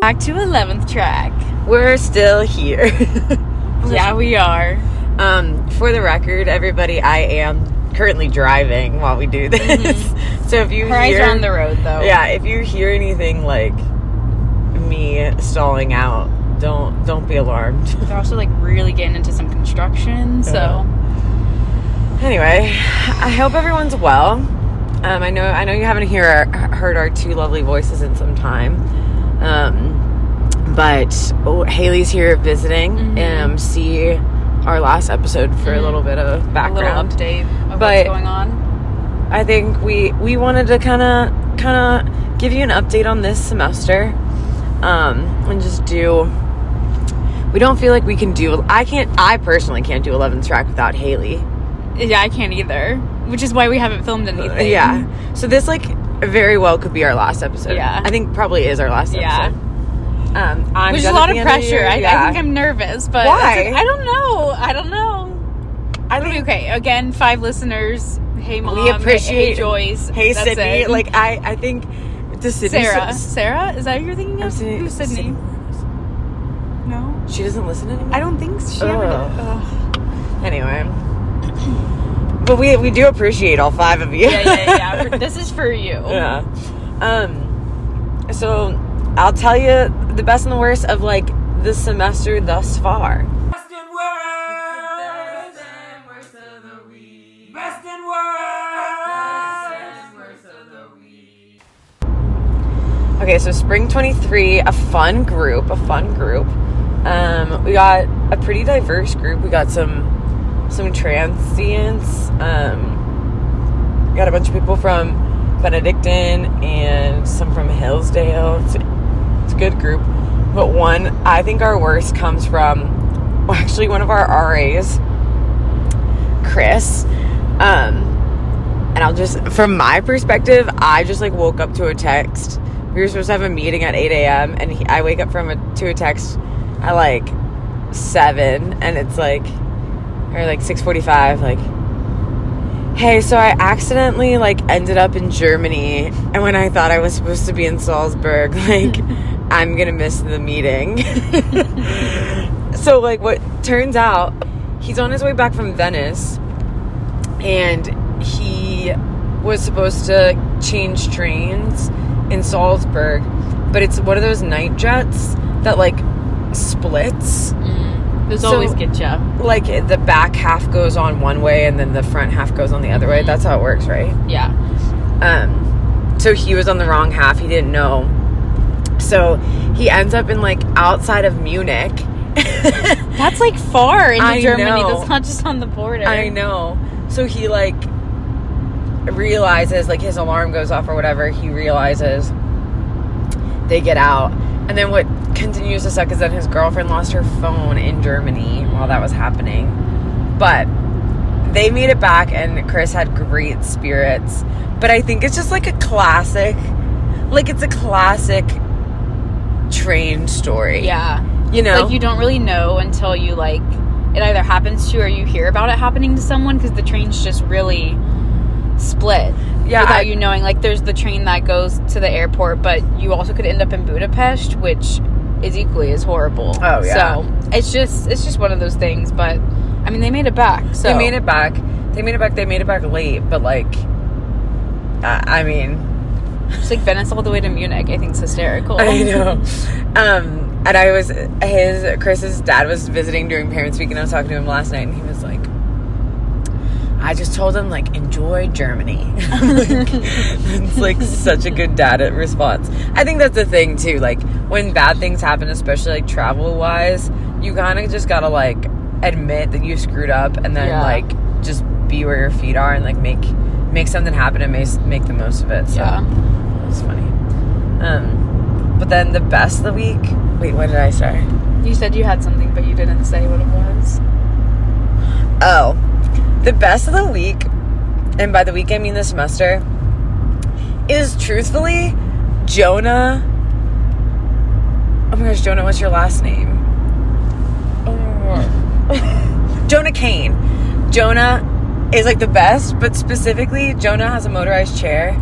Back to 11th track. We're still here. Yeah, we are. um, for the record, everybody, I am currently driving while we do this. So if you Her hear, on the road, though. yeah, if you hear anything like me stalling out, don't don't be alarmed. They're also like really getting into some construction, so Anyway, I hope everyone's well. Um, I know I know you haven't hear heard our two lovely voices in some time, um, but oh, Haleigh's here visiting. Mhm. Um, see our last episode for a Mhm. little bit of a little background. update of But- what's going on. I think we we wanted to kind of kind of give you an update on this semester, um, and just do. We don't feel like we can do. I can't. I personally can't do 11th track without Haleigh. Yeah, I can't either, which is why we haven't filmed anything. Yeah. So this like very well could be our last episode. Yeah. I think probably is our last Yeah. episode. Um, I'm Which is a lot of the end the pressure. year. I, I think I'm nervous, but Why? I don't know. I don't know. I think Okay, again, five listeners. Hey, mom. we appreciate. Hey, Joyce. Hey, That's Sydney. it. Like I, I think to Sydney. Sarah. Sarah, is that who you're thinking of? Sydney. Who's Sydney? No, She doesn't listen anymore. I don't think she ever did. Ugh. Anyway. But we we do appreciate all five of you. Yeah, yeah, yeah. This is for you. yeah. Um. So I'll tell you the best and the worst of like the semester thus far. Best and worst. Best and worst of the week. Best and worst. Best of the week. Okay, so spring 23, a fun group, a fun group. Um, we got a pretty diverse group. We got some some transients. Um, got a bunch of people from Benedictine and some from Hillsdale. It's, it's a good group. But one, I think our worst comes from actually one of our RAs, Chris. Um, and I'll just, from my perspective, I just like woke up to a text. We were supposed to have a meeting at 8 a.m. and he, I wake up from a, to a text at like 7 and it's like, or like 6.45, like, hey, so I accidentally like ended up in Germany and when I thought I was supposed to be in Salzburg, like, I'm gonna miss the meeting. so like what turns out, he's on his way back from Venice and he was supposed to change trains in Salzburg, but it's one of those night jets that like splits. Those So- always get you. Like the back half goes on one way and then the front half goes on the other way. That's how it works, right? Yeah. Um, so he was on the wrong half. He didn't know. So he ends up in like outside of Munich. That's like far into I Germany. know. That's not just on the border. I know. So he like realizes like his alarm goes off or whatever. He realizes they get out, and then what continues to suck is that his girlfriend lost her phone in Germany while that was happening. But they made it back, and Chris had great spirits. But I think it's just like a classic, like it's a classic train story. Yeah. you know, Like you don't really know until you like it either happens to you or you hear about it happening to someone because the train's just really split. Yeah, Without I- you knowing, like there's the train that goes to the airport, but you also could end up in Budapest, which is equally as horrible. Oh, yeah. So it's just it's just one of those things. But I mean, they made it back. So They made it back. They made it back. They made it back late, but like, I, I mean, It's like Venice all the way to Munich. I think it's hysterical. I know. Um, and I was his Chris's dad was visiting during Parents Week, and I was talking to him last night, and he was like, "I just told him like enjoy Germany." like, it's like such a good dad response. I think that's the thing too. Like when bad things happen, especially like travel wise, you kind of just gotta like admit that you screwed up, and then Yeah. like just be where your feet are, and like make make something happen and make make the most of it. So. Yeah. It was funny. Um, but then the best of the week. Wait, what did I say? You said you had something, but you didn't say what it was. Oh, the best of the week, and by the week I mean the semester, is truthfully Jonah. Oh my gosh, Jonah, what's your last name? Oh. Jonah Kane. Jonah is like the best, but specifically Jonah has a motorized chair,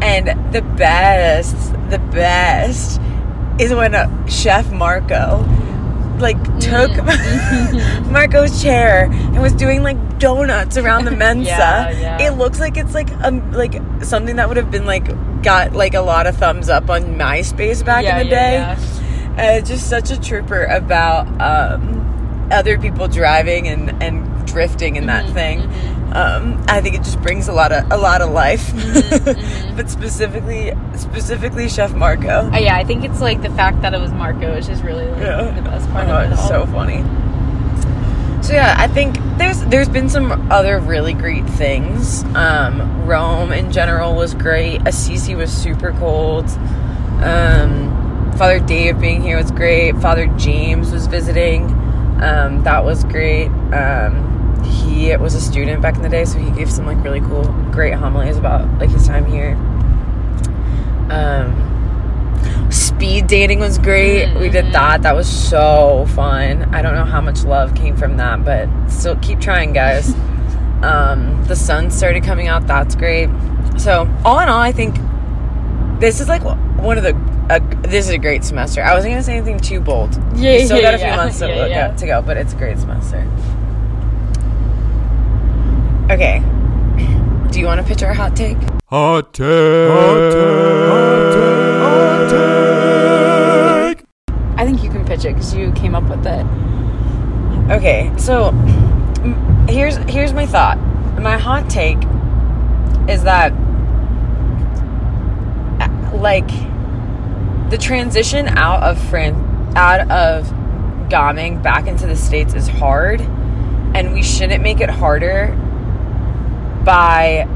and the best, the best is when uh, Chef Marco like took Marco's chair and was doing like donuts around the Mensa. Yeah, yeah. It looks like it's like um like something that would have been like got like a lot of thumbs up on MySpace back Yeah, in the yeah, day. Uh, just such a trooper about um, other people driving and, and drifting in Mm-hmm, that thing. Um, I think it just brings a lot of a lot of life, Mm-hmm, but specifically specifically Chef Marco. Uh, yeah, I think it's like the fact that it was Marco is just really like, the best part Oh, of it it's all. so funny. So yeah, I think there's there's been some other really great things. Um, Rome in general was great. Assisi was super cold. Um, Father Dave being here was great. Father James was visiting. Um, that was great. Um, he was a student back in the day, so he gave some like really cool, great homilies about like his time here. Um, speed dating was great. We did that. That was so fun. I don't know how much love came from that, but still keep trying, guys. Um, the sun started coming out. That's great. So all in all, I think this is like one of the. A, this is a great semester. I wasn't gonna say anything too bold. Yeah, we still yeah, got a few yeah. months to, Yeah, yeah. To go, but it's a great semester. Okay. Do you want to pitch our hot take? Hot take. Hot take. Hot take. I think you can pitch it because you came up with it. Okay, so here's here's my thought. My hot take is that uh, like the transition out of Fran out of Gaming back into the states is hard, and we shouldn't make it harder by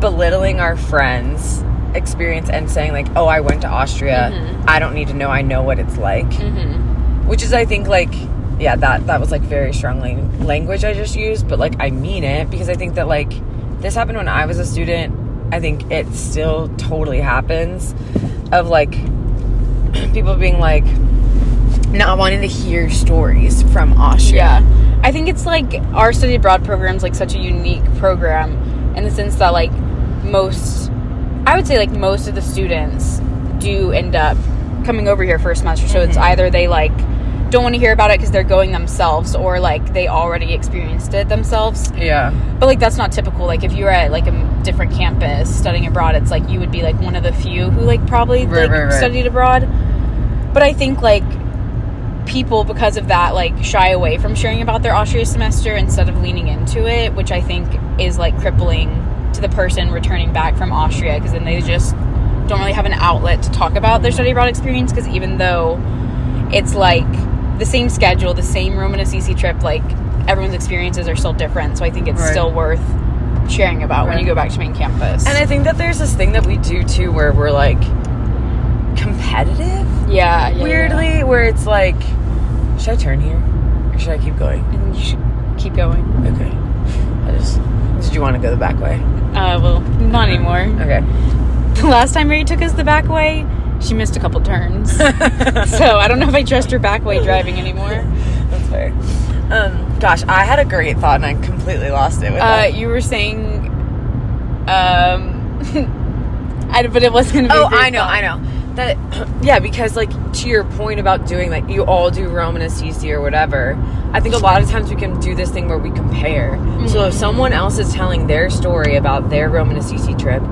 belittling our friends experience and saying like oh i went to austria. I don't need to know. I know what it's like. Mm-hmm. which is i think like yeah that that was like very strong lang- language i just used but like i mean it because i think that like this happened when i was a student. I think it still totally happens of like people being like not wanting to hear stories from austria. Yeah. I think it's like our study abroad program is like such a unique program in the sense that like most, I would say like most of the students do end up coming over here for a semester. So it's mm-hmm. either they like don't want to hear about it because they're going themselves or like they already experienced it themselves. yeah But like that's not typical. Like if you were at like a different campus studying abroad, it's like you would be like one of the few who like probably Right, like right, right. studied abroad. But I think like people because of that like shy away from sharing about their Austria semester instead of leaning into it, which I think is like crippling to the person returning back from Austria because then they just don't really have an outlet to talk about their study abroad experience because even though it's like the same schedule, the same Roman Assisi trip, like everyone's experiences are still different. So I think it's Right. still worth sharing about when you go back to main campus. and i think that there's this thing that we do too where we're like competitive yeah, yeah, weirdly where it's like should i turn here or should i keep going yeah. I think you should keep going. okay i just did you want to go the back way Uh, well, not anymore. okay The last time Mary took us the back way, she missed a couple turns. so I don't know if I trust her back way driving anymore. that's fair um gosh i had a great thought and i completely lost it with Uh, you were saying, um, I, but it wasn't. Gonna be a oh i know thought. i know that yeah because like to your point about doing like you all do roman assisi or whatever i think a lot of times we can do this thing where we compare. So if mm-hmm. someone else is telling their story about their roman assisi trip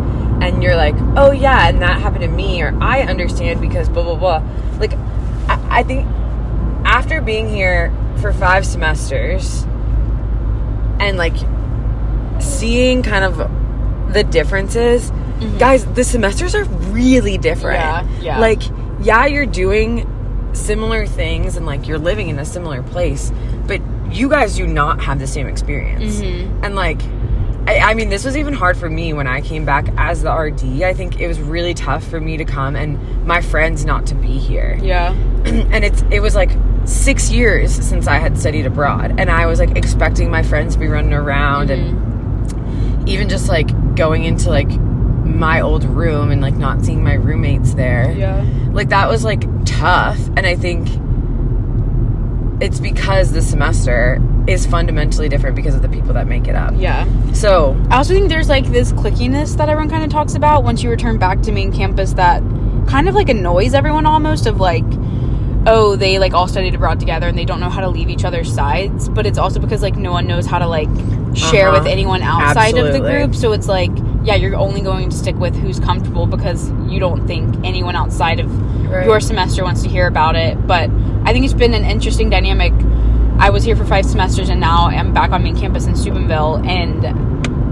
and you're like oh yeah and that happened to me or i understand because blah blah blah like i, I think after being here for five semesters and like seeing kind of the differences guys the semesters are really different Mm-hmm. Yeah, yeah. like yeah you're doing similar things and like you're living in a similar place but you guys do not have the same experience Mm-hmm. and like I, I mean this was even hard for me when i came back as the rd i think it was really tough for me to come and my friends not to be here Yeah. and it's it was like six years since I had studied abroad, and I was like expecting my friends to be running around, and even just like going into like my old room and like not seeing my roommates there. Yeah. Like that was like tough, and I think it's because the semester is fundamentally different because of the people that make it up. Yeah. So I also think there's like this clickiness that everyone kind of talks about once you return back to main campus that kind of like annoys everyone almost of like oh they like all studied abroad together and they don't know how to leave each other's sides but it's also because like no one knows how to like share Uh-huh. with anyone outside of the group so it's like yeah you're only going to stick with who's comfortable because you don't think anyone outside of Right. your semester wants to hear about it but i think it's been an interesting dynamic i was here for five semesters and now i'm back on main campus in steubenville and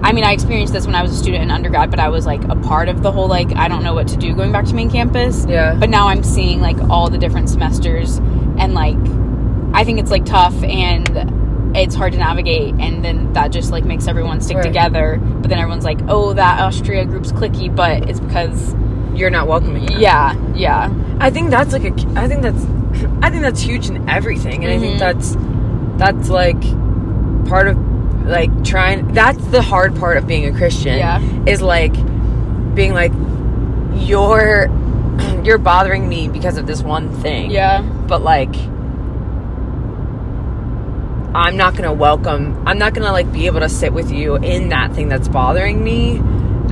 I mean, I experienced this when I was a student in undergrad, but I was like a part of the whole like I don't know what to do going back to main campus. Yeah. But now I'm seeing like all the different semesters, and like I think it's like tough and it's hard to navigate, and then that just like makes everyone stick Right. together. But then everyone's like, oh, that Austria group's clicky, but it's because you're not welcoming. them. yeah, yeah, I think that's like a. I think that's. I think that's huge in everything, and I think Mhm. that's that's like part of like trying. That's the hard part of being a Christian. Yeah. Is like being like you're you're bothering me because of this one thing. yeah, But like. I'm not gonna welcome. I'm not gonna like be able to sit with you in that thing that's bothering me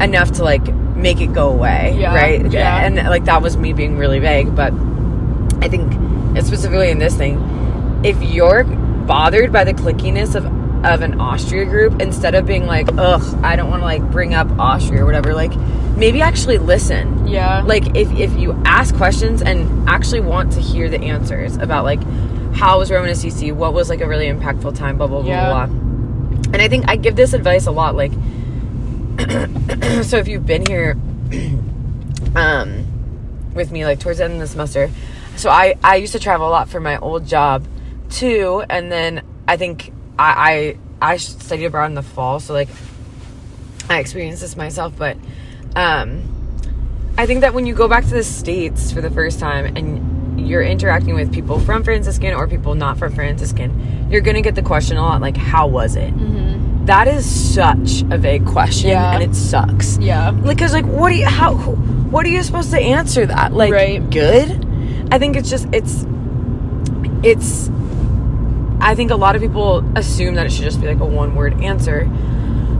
enough to like make it go away, Yeah, right? yeah. And like that was me being really vague, but I think specifically in this thing, if you're bothered by the clickiness of of an Austria group, instead of being like, ugh, I don't want to like bring up Austria or whatever, like maybe actually listen. yeah, Like if if you ask questions and actually want to hear the answers about like how was Roman Assisi, what was like a really impactful time, blah blah blah Yeah. blah. blah. And I think I give this advice a lot, like so if you've been here um with me like towards the end of the semester so i i used to travel a lot for my old job too and then i think i i i studied abroad in the fall so like i experienced this myself but um i think that when you go back to the states for the first time and you're interacting with people from franciscan or people not from franciscan you're gonna get the question a lot like how was it? Mm-hmm. That is such a vague question Yeah. and it sucks. Yeah, cause like what do you how what are you supposed to answer that? Like Right. good? I think it's just it's it's i think a lot of people assume that it should just be like a one word answer.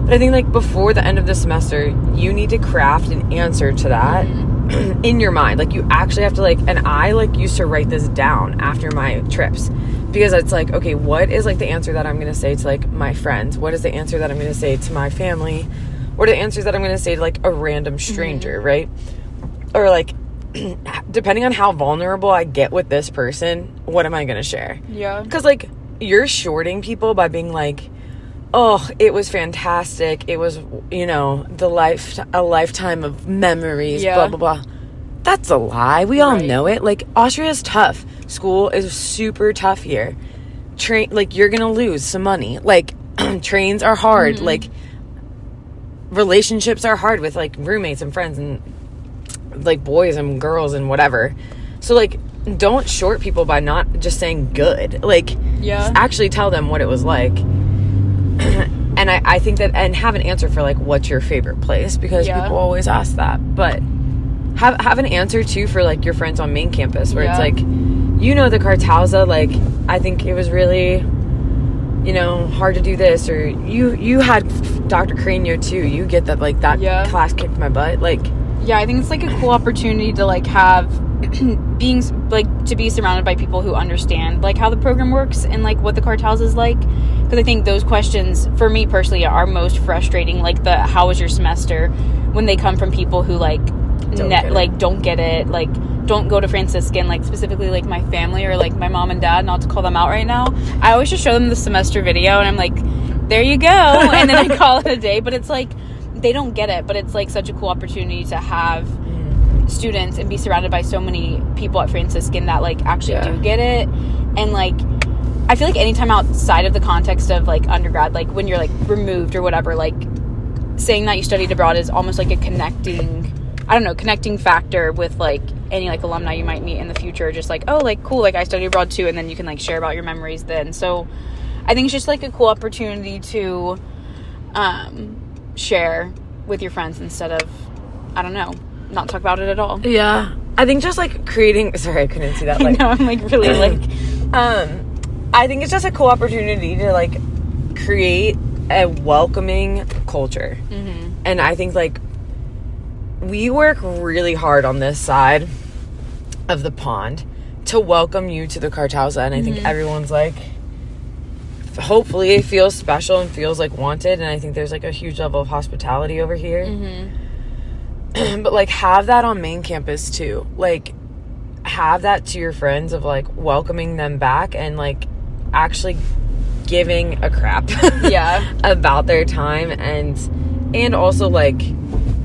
But i think like before the end of the semester you need to craft an answer to that mm-hmm. in your mind. Like you actually have to like and i like used to write this down after my trips because it's like okay what is like the answer that i'm gonna say to like my friends? What is the answer that i'm gonna say to my family? What are the answers that i'm gonna say to like a random stranger mm-hmm. right? Or like depending on how vulnerable i get with this person what am i gonna share? Yeah, because like you're shorting people by being like oh it was fantastic. It was you know the life a lifetime of memories Yeah. blah blah blah. That's a lie. We all Right. know it. Like austria is tough. School is super tough here. Train like you're gonna lose some money. Like trains are hard. Mm-hmm. like relationships are hard with like roommates and friends and like boys and girls and whatever. So like don't short people by not just saying good. Like Yeah. actually tell them what it was like and I, I think that and have an answer for like what's your favorite place because Yeah. people always ask that but have have an answer too for like your friends on main campus where it's like you know the kartause like i think it was really you know hard to do this or you you had dr Cranio too you get that like that Yeah. class kicked my butt like yeah i think it's like a cool opportunity to like have being like to be surrounded by people who understand like how the program works and like what the kartause is like because i think those questions for me personally are most frustrating like the how was your semester? when they come from people who like Don't net get it. like don't get it like don't go to franciscan like specifically like my family or like my mom and dad not to call them out right now. I always just show them the semester video and i'm like there you go. And then i call it a day but it's like they don't get it but it's like such a cool opportunity to have mm. students and be surrounded by so many people at Franciscan that like actually Yeah. do get it. And like I feel like anytime outside of the context of like undergrad like when you're like removed or whatever like saying that you studied abroad is almost like a connecting I don't know connecting factor with like any like alumni you might meet in the future. Just like oh like cool like I studied abroad too and then you can like share about your memories then. So I think it's just like a cool opportunity to um share with your friends instead of I don't know not talk about it at all. Yeah. I think just like creating sorry i couldn't see that like know I'm like really like um I think it's just a cool opportunity to like create a welcoming culture. Mm-hmm. And I think like we work really hard on this side of the pond to welcome you to the Kartause. And I think everyone's like, hopefully it feels special and feels like wanted. And I think there's like a huge level of hospitality over here. Mm-hmm. but like have that on main campus too. Like have that to your friends of like welcoming them back and like actually giving a crap Yeah. about their time and and also like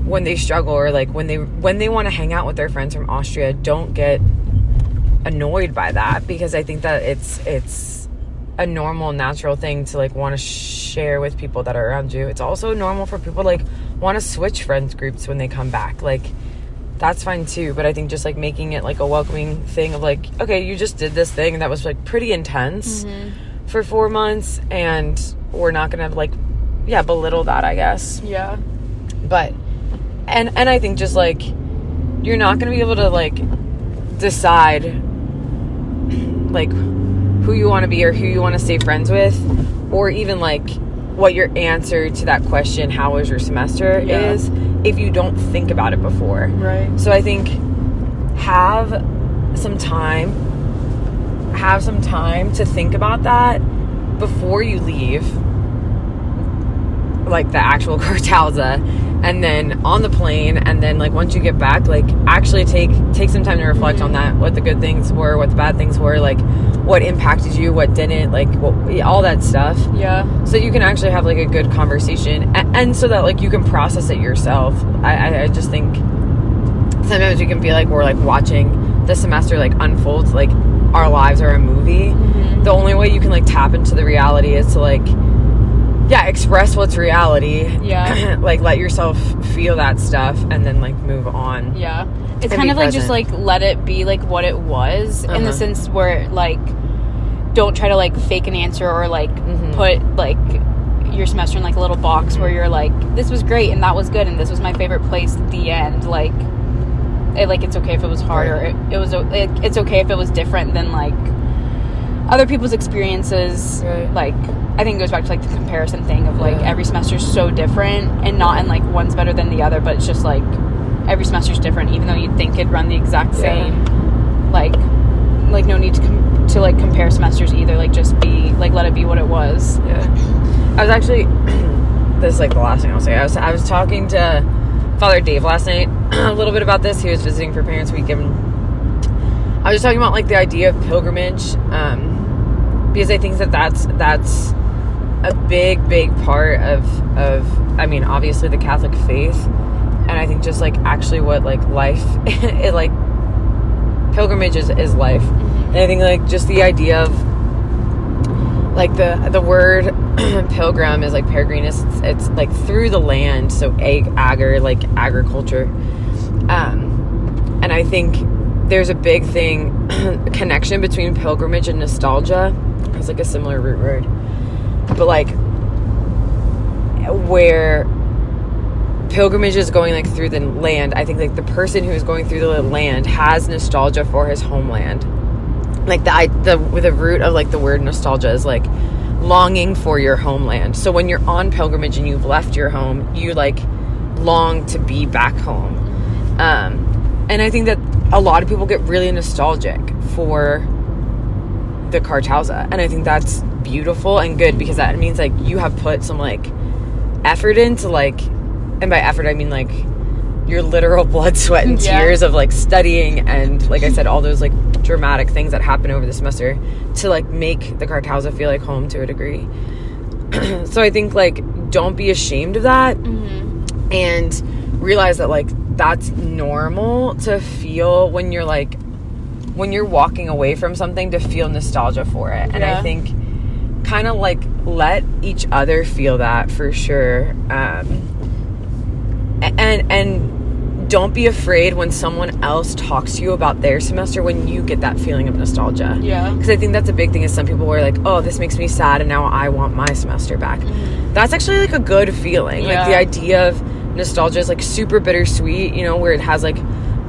when they struggle or like when they when they want to hang out with their friends from Austria don't get annoyed by that because I think that it's it's a normal natural thing to like want to share with people that are around you. It's also normal for people like want to switch friends groups when they come back. Like that's fine too, but I think just like making it like a welcoming thing of like okay, you just did this thing that was like pretty intense mm-hmm. for 4 months and we're not to like yeah, belittle that, I guess Yeah. but and and I think just like you're not gonna be able to like decide like who you want to be or who you want to stay friends with or even like what your answer to that question how was your semester Yeah. is if you don't think about it before Right. so I think have some time have some time to think about that before you leave like the actual Kartause and then on the plane and then like once you get back like actually take take some time to reflect on mm-hmm. that what the good things were what the bad things were like what impacted you what didn't like what, all that stuff. Yeah. so you can actually have like a good conversation and, and so that like you can process it yourself. I, I, I just think sometimes you can feel like we're like watching the semester like unfold like our lives are a movie. Mm-hmm. The only way you can like tap into the reality is to like yeah express what's reality Yeah. like let yourself feel that stuff and then like move on Yeah. It's kind of like just like let it be like what it was in Uh-huh. the sense where like don't try to like fake an answer or like Mhm. put like your semester in like a little box Mm-hmm. where you're like this was great and that was good and this was my favorite place at the end like it, like it's okay if it was hard or it, it was it's okay if it was different than like other people's experiences Right. like I think it goes back to like the comparison thing of like Yeah. every semester is so different and not in like one's better than the other but it's just like every semester's different even though you'd think it'd run the exact Yeah. same like like no need to com- to like compare semesters either like just be like let it be what it was Yeah. I was actually this is like the last thing I'll say. I was I was talking to Father Dave last night a little bit about this. He was visiting for Parents Week and I was talking about like the idea of pilgrimage um, because I think that that's that's a big big part of of I mean obviously the Catholic faith and I think just like actually what like life it like pilgrimage is, is life. And I think like just the idea of like the the word pilgrim is like peregrinus it's, it's like through the land so ag agar like agriculture. Um and i think there's a big thing connection between pilgrimage and nostalgia it's like a similar root word but like where pilgrimage is going like through the land i think like the person who is going through the land has nostalgia for his homeland like the I, the with the root of like the word nostalgia is like longing for your homeland. So when you're on pilgrimage and you've left your home, you like long to be back home. Um, and I think that a lot of people get really nostalgic for the Kartause, and I think that's beautiful and good because that means like you have put some like effort into like, and by effort I mean like your literal blood, sweat, and Yeah. tears of like studying and like I said, all those like dramatic things that happen over the semester to like make the Kartause feel like home to a degree. so I think like don't be ashamed of that mm-hmm. and realize that like that's normal to feel when you're like when you're walking away from something to feel nostalgia for it. And I think kind of like let each other feel that for sure. Um and and don't be afraid when someone else talks to you about their semester when you get that feeling of nostalgia Yeah. because i think that's a big thing is some people were like oh this makes me sad and now i want my semester back that's actually like a good feeling Yeah. like the idea of nostalgia is like super bittersweet you know where it has like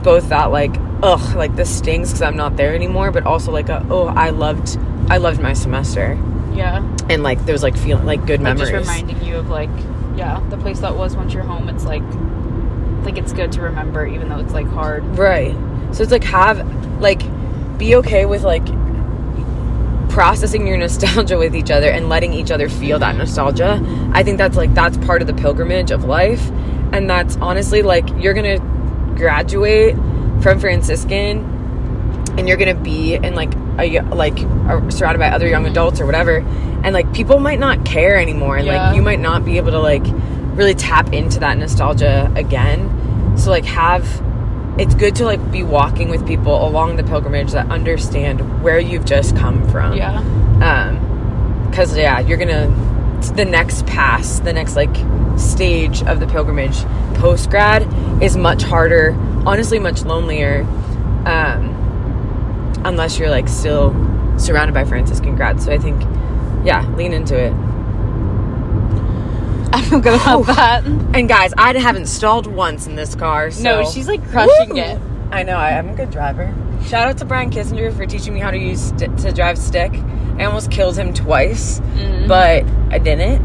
both that like ugh like this stings because i'm not there anymore but also like a oh i loved I loved my semester, Yeah. and like there was like feeling like good Like memories. just reminding you of like, yeah, the place that was once you're home. It's like, like it's good to remember, even though it's like hard. Right. So it's like have like be okay with like processing your nostalgia with each other and letting each other feel that mm-hmm. nostalgia. I think that's like that's part of the pilgrimage of life. And that's honestly like you're going to graduate from Franciscan and you're going to be in like a like uh, surrounded by other young adults or whatever and like people might not care anymore and Yeah. like you might not be able to like really tap into that nostalgia again. So like have it's good to like be walking with people along the pilgrimage that understand where you've just come from. Yeah. Um, because yeah, you're gonna the next pass, the next like stage of the pilgrimage post grad is much harder. Honestly, much lonelier. Um, unless you're like still surrounded by Franciscan grads. So I think, yeah, lean into it. I feel good about that. And guys, I haven't stalled once in this car. So. No, she's like crushing Woo! it. I know. I, I'm a good driver. Shout out to Brian Kissinger for teaching me how to use st- to drive stick. I almost killed him twice, Mm-hmm. but I didn't.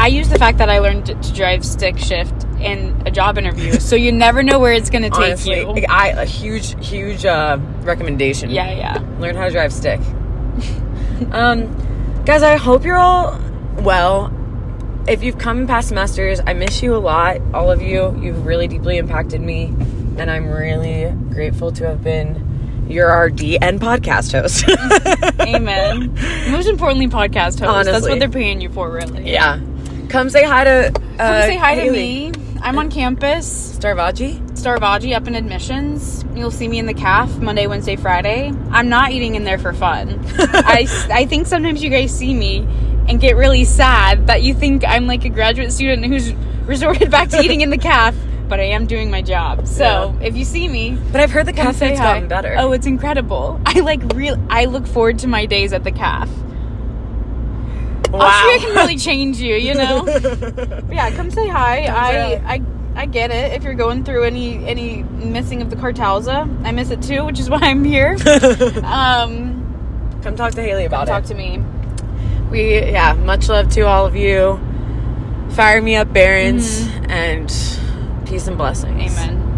I use the fact that I learned to drive stick shift in a job interview, so you never know where it's going to take Honestly, you. I a huge, huge uh, recommendation. Yeah, yeah. learn how to drive stick. um, guys, I hope you're all well. If you've come past semesters, I miss you a lot, all of you. You've really deeply impacted me, and I'm really grateful to have been your RD and podcast host. Amen. Most importantly, podcast host. That's what they're paying you for, really. yeah, come say hi to. Uh, Come say hi to me. I'm on campus, Starvaji. Starvaji, up in admissions. You'll see me in the calf Monday, Wednesday, Friday. I'm not eating in there for fun. I, I think sometimes you guys see me and get really sad that you think I'm like a graduate student who's resorted back to eating in the calf, but I am doing my job. So Yeah. if you see me, But I've heard the say cafe's gotten better. Oh, it's incredible. I like real. I look forward to my days at the calf. Austria can really change you, you know. Yeah, come say hi. Come I, I I get it. If you're going through any any missing of the Kartause, I miss it too, which is why I'm here. um, Come talk to Haleigh about talk it. Talk to me. We yeah, much love to all of you. Fire me up, Barons, and peace and blessings. Amen.